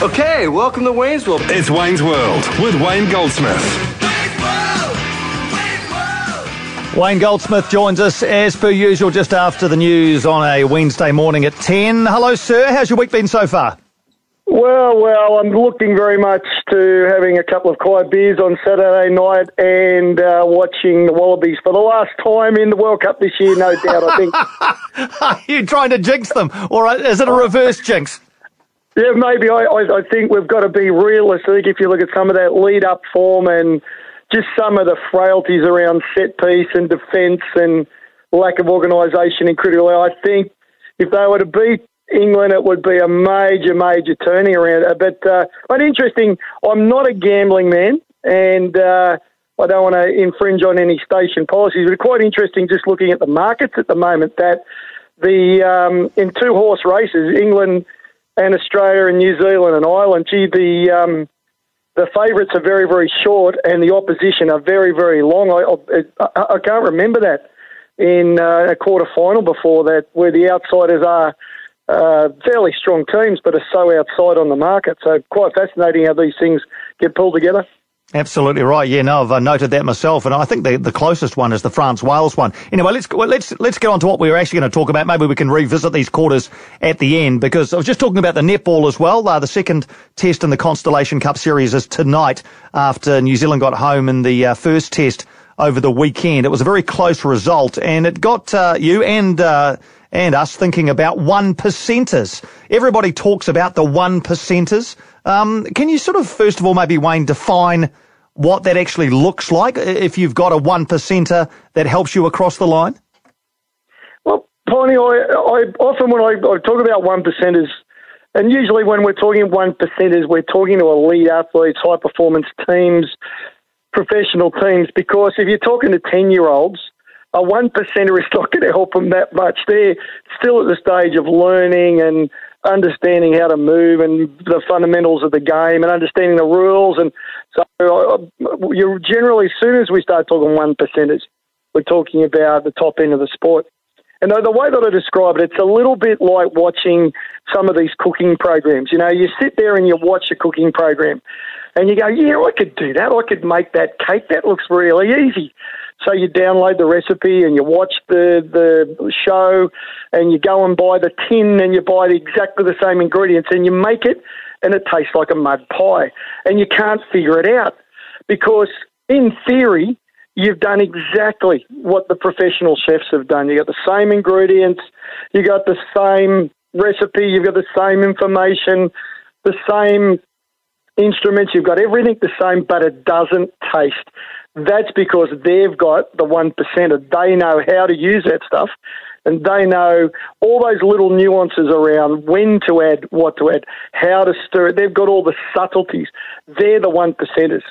Okay, welcome to Wayne's World. It's Wayne's World with Wayne Goldsmith. Wayne Goldsmith joins us as per usual just after the news on a Wednesday morning at 10. Hello, sir. How's your week been so far? Well, well, I'm looking very much to having a couple of quiet beers on Saturday night and uh, watching the Wallabies for the last time in the World Cup this year, no doubt, I think. Are you trying to jinx them, or is it a reverse jinx? Yeah, maybe. I, I, I think we've got to be realistic. If you look at some of that lead up form and just some of the frailties around set piece and defence and lack of organisation in critical, I think if they were to beat England, it would be a major, major turning around. But uh, but interesting. I'm not a gambling man, and uh, I don't want to infringe on any station policies. But quite interesting, just looking at the markets at the moment. That the um, in two horse races, England and Australia and New Zealand and Ireland. Gee, the um, the favourites are very very short, and the opposition are very very long. I, I, I can't remember that in uh, a quarter final before that, where the outsiders are. Uh, fairly strong teams, but are so outside on the market. So quite fascinating how these things get pulled together. Absolutely right. Yeah, no, I've uh, noted that myself, and I think the, the closest one is the France Wales one. Anyway, let's well, let's let's get on to what we were actually going to talk about. Maybe we can revisit these quarters at the end because I was just talking about the netball as well. Uh, the second test in the Constellation Cup series is tonight after New Zealand got home in the uh, first test over the weekend. It was a very close result, and it got uh, you and uh, and us thinking about one percenters. Everybody talks about the one percenters. Um, can you sort of, first of all, maybe Wayne, define what that actually looks like if you've got a one percenter that helps you across the line? Well, Pony, I, I often when I, I talk about one percenters, and usually when we're talking one percenters, we're talking to elite athletes, high performance teams, professional teams. Because if you're talking to ten year olds, a one percenter is not going to help them that much. They're still at the stage of learning and understanding how to move and the fundamentals of the game and understanding the rules. And so uh, you're generally, as soon as we start talking one percenters, we're talking about the top end of the sport. And the way that I describe it, it's a little bit like watching some of these cooking programs. You know, you sit there and you watch a cooking program and you go, yeah, I could do that. I could make that cake. That looks really easy. So you download the recipe and you watch the, the show and you go and buy the tin and you buy exactly the same ingredients and you make it and it tastes like a mud pie. And you can't figure it out because in theory, you've done exactly what the professional chefs have done. You've got the same ingredients, you've got the same recipe, you've got the same information, the same instruments, you've got everything the same, but it doesn't taste that's because they've got the one. They know how to use that stuff and they know all those little nuances around when to add, what to add, how to stir it. They've got all the subtleties. They're the one percenters.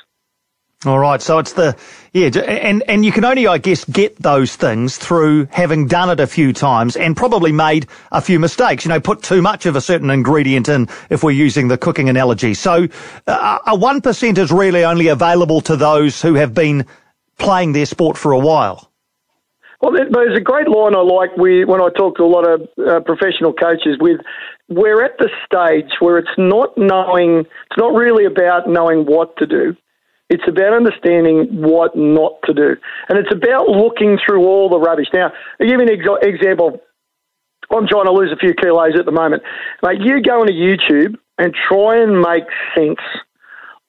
All right, so it's the yeah, and and you can only, I guess, get those things through having done it a few times and probably made a few mistakes. You know, put too much of a certain ingredient in, if we're using the cooking analogy. So, uh, a one percent is really only available to those who have been playing their sport for a while. Well, there's a great line I like when I talk to a lot of uh, professional coaches. With we're at the stage where it's not knowing, it's not really about knowing what to do it's about understanding what not to do. And it's about looking through all the rubbish. Now, I'll give you an ex- example. I'm trying to lose a few kilos at the moment. Like, you go into YouTube and try and make sense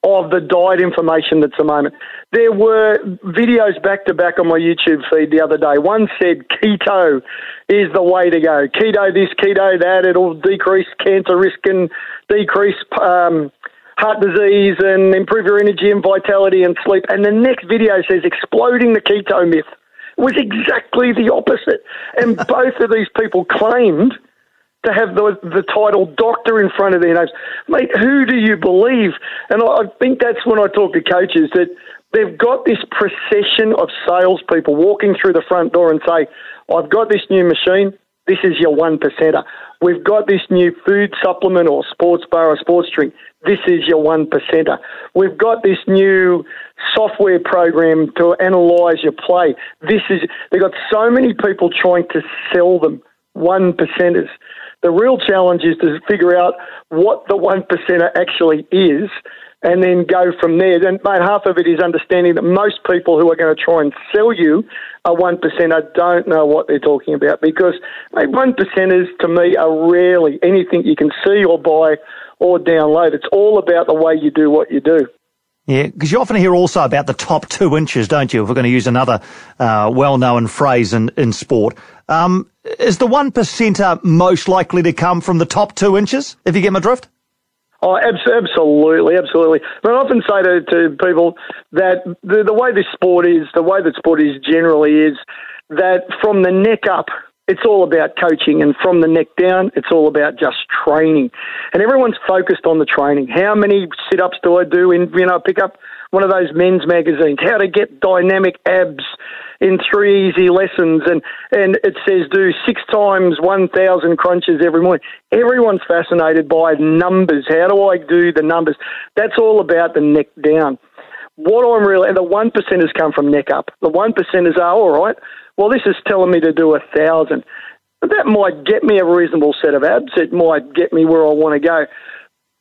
of the diet information that's at the moment. There were videos back to back on my YouTube feed the other day. One said keto is the way to go. Keto this, keto that. It'll decrease cancer risk and decrease um, heart disease and improve your energy and vitality and sleep. And the next video says exploding the keto myth. It was exactly the opposite. And both of these people claimed to have the, the title doctor in front of their names. Mate, who do you believe? And I, I think that's when I talk to coaches that they've got this procession of salespeople walking through the front door and say, I've got this new machine. This is your one percenter. We've got this new food supplement or sports bar or sports drink. This is your one percenter. We've got this new software program to analyze your play. This is, they've got so many people trying to sell them one percenters. The real challenge is to figure out what the one percenter actually is and then go from there. And mate, half of it is understanding that most people who are going to try and sell you a one percenter don't know what they're talking about because mate, one percenters to me are rarely anything you can see or buy or download. It's all about the way you do what you do. Yeah, because you often hear also about the top two inches, don't you? If we're going to use another uh, well-known phrase in, in sport. Um, is the one percenter most likely to come from the top two inches, if you get my drift? Oh, absolutely, absolutely. But I often say to, to people that the, the way this sport is, the way that sport is generally is that from the neck up, it's all about coaching, and from the neck down, it's all about just training. And everyone's focused on the training. How many sit ups do I do in, you know, pick up one of those men's magazines, how to get dynamic abs in three easy lessons, and, and it says do six times 1,000 crunches every morning. Everyone's fascinated by numbers. How do I do the numbers? That's all about the neck down. What I'm really, and the one percenters come from neck up. The one percenters are all right. Well, this is telling me to do a thousand. That might get me a reasonable set of abs. It might get me where I want to go.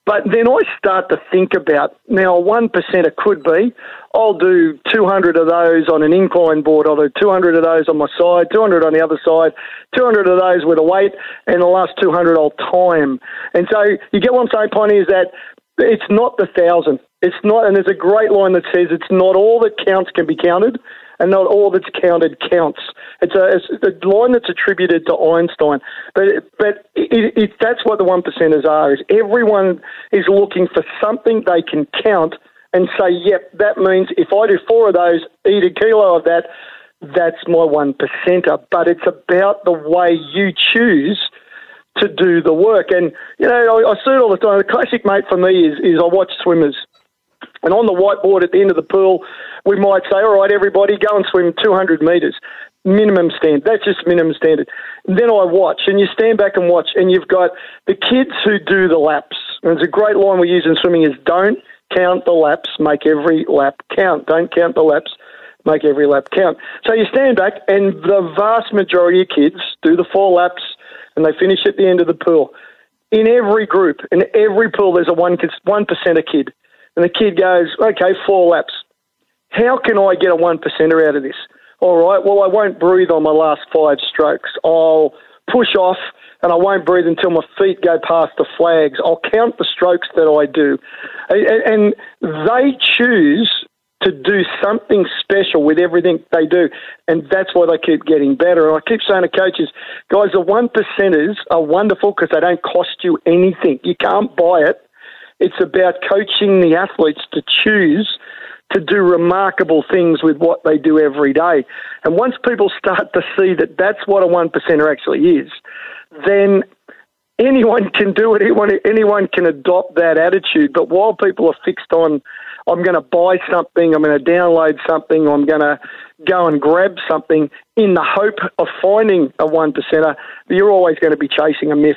But then I start to think about now, one percenter could be I'll do 200 of those on an incline board, I'll do 200 of those on my side, 200 on the other side, 200 of those with a weight, and the last 200 I'll time. And so you get what I'm saying, Piney, is that it's not the thousand. It's not, and there's a great line that says it's not all that counts can be counted and not all that's counted counts. It's a, it's a line that's attributed to Einstein, but but it, it, that's what the one percenters are. Is everyone is looking for something they can count and say, yep, that means if I do four of those, eat a kilo of that, that's my one percenter. But it's about the way you choose to do the work. And, you know, I, I see it all the time. The classic mate for me is, is I watch swimmers. And on the whiteboard at the end of the pool, we might say, all right, everybody, go and swim 200 metres. Minimum standard. That's just minimum standard. And then I watch, and you stand back and watch, and you've got the kids who do the laps. And it's a great line we use in swimming is don't count the laps, make every lap count. Don't count the laps, make every lap count. So you stand back, and the vast majority of kids do the four laps, and they finish at the end of the pool. In every group, in every pool, there's a one one percent of kid, and the kid goes, "Okay, four laps. How can I get a one percenter out of this? All right, well, I won't breathe on my last five strokes. I'll push off and I won't breathe until my feet go past the flags. I'll count the strokes that I do. And they choose to do something special with everything they do. And that's why they keep getting better. And I keep saying to coaches, guys, the one percenters are wonderful because they don't cost you anything. You can't buy it. It's about coaching the athletes to choose to do remarkable things with what they do every day. And once people start to see that that's what a one percenter actually is, then anyone can do it. Anyone, anyone can adopt that attitude. But while people are fixed on, I'm going to buy something, I'm going to download something, I'm going to go and grab something in the hope of finding a one percenter, you're always going to be chasing a myth.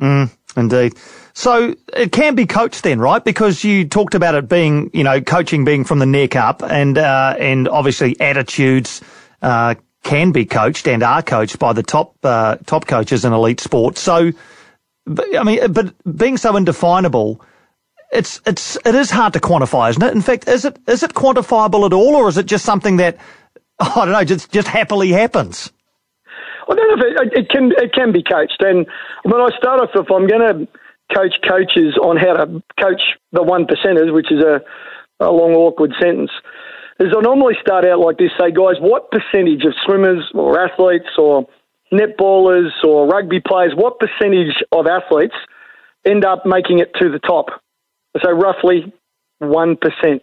Mm, indeed. So it can be coached then, right? Because you talked about it being, you know, coaching being from the neck up, and uh, and obviously attitudes uh, can be coached and are coached by the top uh, top coaches in elite sports. So, I mean, but being so indefinable, it's it's it is hard to quantify, isn't it? In fact, is it is it quantifiable at all, or is it just something that I don't know, just just happily happens? I don't know if it, it can it can be coached. And when I start off, if I'm going to coach coaches on how to coach the one percenters, which is a, a long awkward sentence, is I normally start out like this: say, guys, what percentage of swimmers or athletes or netballers or rugby players, what percentage of athletes end up making it to the top? So roughly one percent.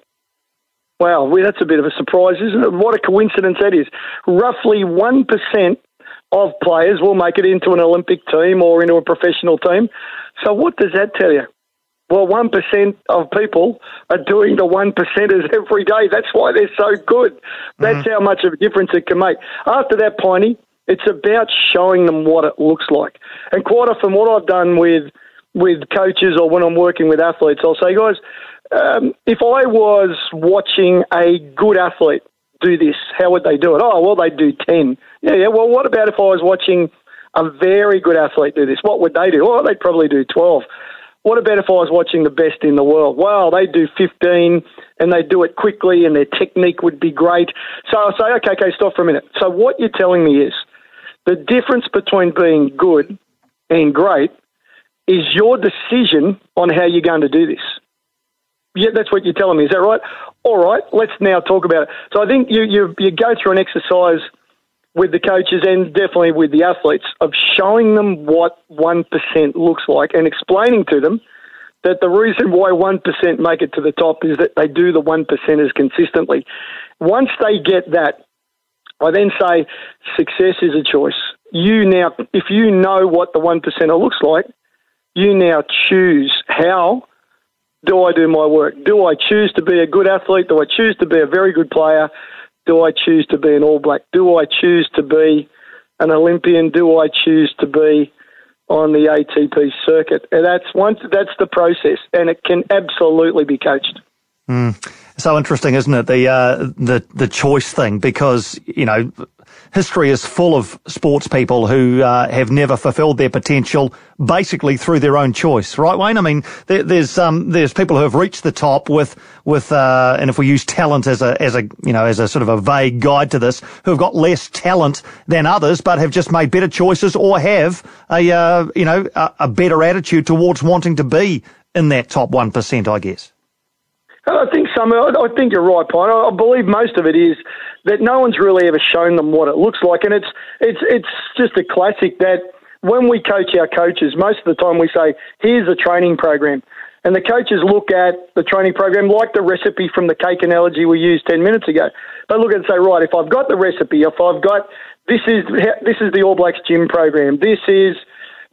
Wow, well, that's a bit of a surprise, isn't it? What a coincidence that is. Roughly one percent of players will make it into an Olympic team or into a professional team. So what does that tell you? Well, 1% of people are doing the 1 percenters every day. That's why they're so good. That's mm-hmm. how much of a difference it can make. After that, Piney, it's about showing them what it looks like. And quite often, what I've done with with coaches or when I'm working with athletes, I'll say, guys, um, if I was watching a good athlete do this, how would they do it? Oh, well, they'd do 10. Yeah, yeah. Well, what about if I was watching a very good athlete do this? What would they do? Well, they'd probably do 12. What about if I was watching the best in the world? Well, they'd do 15 and they'd do it quickly and their technique would be great. So I'll say, okay, okay, stop for a minute. So what you're telling me is the difference between being good and great is your decision on how you're going to do this. Yeah, that's what you're telling me. Is that right? All right, let's now talk about it. So I think you, you, you go through an exercise – with the coaches and definitely with the athletes of showing them what 1% looks like and explaining to them that the reason why 1% make it to the top is that they do the 1%ers consistently. Once they get that, I then say success is a choice. You now, if you know what the 1%er looks like, you now choose how do I do my work? Do I choose to be a good athlete? Do I choose to be a very good player? Do I choose to be an All Black? Do I choose to be an Olympian? Do I choose to be on the ATP circuit? And that's once that's the process, and it can absolutely be coached. Mm. So interesting, isn't it? The uh, the the choice thing, because you know history is full of sports people who uh, have never fulfilled their potential, basically through their own choice, right, Wayne? I mean, there, there's um, there's people who have reached the top with with, uh, and if we use talent as a as a you know as a sort of a vague guide to this, who have got less talent than others, but have just made better choices or have a uh, you know a, a better attitude towards wanting to be in that top one percent, I guess. I think some. I think you're right, Pine. I believe most of it is that no one's really ever shown them what it looks like, and it's it's it's just a classic that when we coach our coaches, most of the time we say, "Here's a training program," and the coaches look at the training program like the recipe from the cake analogy we used ten minutes ago. They look at it and say, "Right, if I've got the recipe, if I've got this is this is the All Blacks gym program, this is."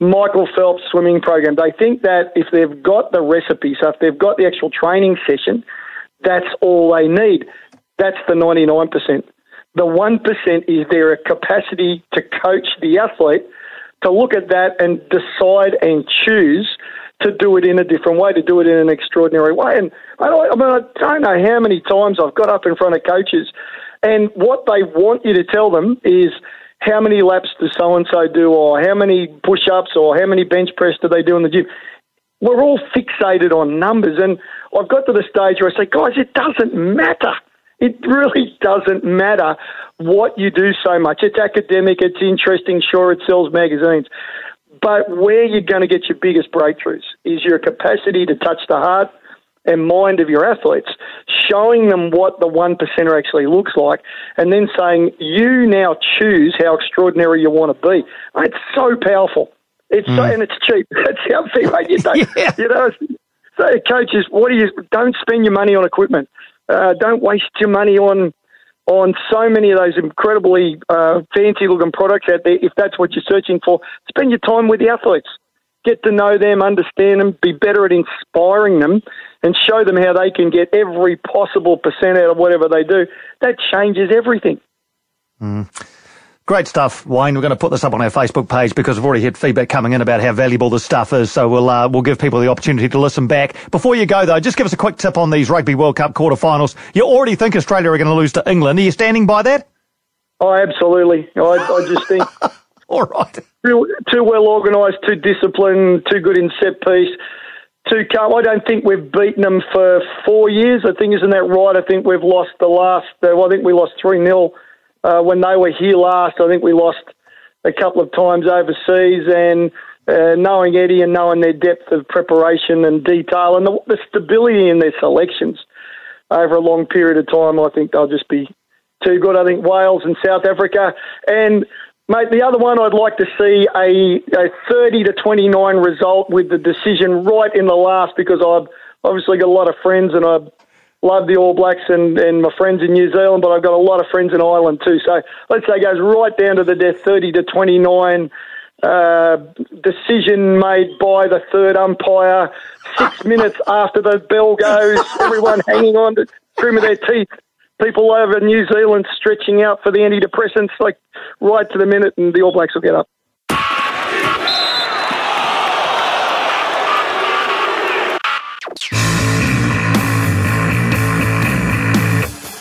Michael Phelps swimming program. They think that if they've got the recipe, so if they've got the actual training session, that's all they need. That's the 99%. The 1% is their capacity to coach the athlete to look at that and decide and choose to do it in a different way, to do it in an extraordinary way. And I, I, mean, I don't know how many times I've got up in front of coaches, and what they want you to tell them is how many laps does so and so do, or how many push ups, or how many bench press do they do in the gym. We're all fixated on numbers, and I've got to the stage where I say, guys, it doesn't matter. It really doesn't matter what you do so much. It's academic, it's interesting, sure, it sells magazines. But where you're going to get your biggest breakthroughs is your capacity to touch the heart and mind of your athletes, showing them what the one percenter actually looks like, and then saying, you now choose how extraordinary you want to be. It's so powerful. It's mm. so, and it's cheap. That's other thing, mate. You, don't, yeah. you know, so coaches, what do you? Don't spend your money on equipment. Uh, don't waste your money on on so many of those incredibly uh, fancy looking products out there. If that's what you're searching for, spend your time with the athletes. Get to know them, understand them, be better at inspiring them, and show them how they can get every possible percent out of whatever they do. That changes everything. Mm. Great stuff, Wayne. We're going to put this up on our Facebook page because we've already had feedback coming in about how valuable this stuff is. So we'll uh, we'll give people the opportunity to listen back. Before you go though, just give us a quick tip on these Rugby World Cup quarterfinals. You already think Australia are going to lose to England. Are you standing by that? Oh, absolutely. I, I just think. All right. Too, too well organised, too disciplined, too good in set piece. Too calm. I don't think we've beaten them for four years. I think isn't that right? I think we've lost the last. Uh, well, I think we lost three 0 uh, when they were here last, I think we lost a couple of times overseas, and uh, knowing Eddie and knowing their depth of preparation and detail and the, the stability in their selections over a long period of time, I think they'll just be too good. I think Wales and South Africa. And, mate, the other one I'd like to see a, a 30 to 29 result with the decision right in the last because I've obviously got a lot of friends and I've love the All Blacks and, and my friends in New Zealand, but I've got a lot of friends in Ireland too. So let's say it goes right down to the death, 30 to 29. Uh, decision made by the third umpire six minutes after the bell goes. Everyone hanging on to trim of their teeth. People over New Zealand stretching out for the antidepressants, like right to the minute, and the All Blacks will get up.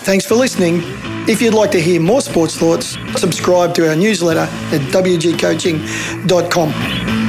Thanks for listening. If you'd like to hear more sports thoughts, subscribe to our newsletter at wgcoaching.com.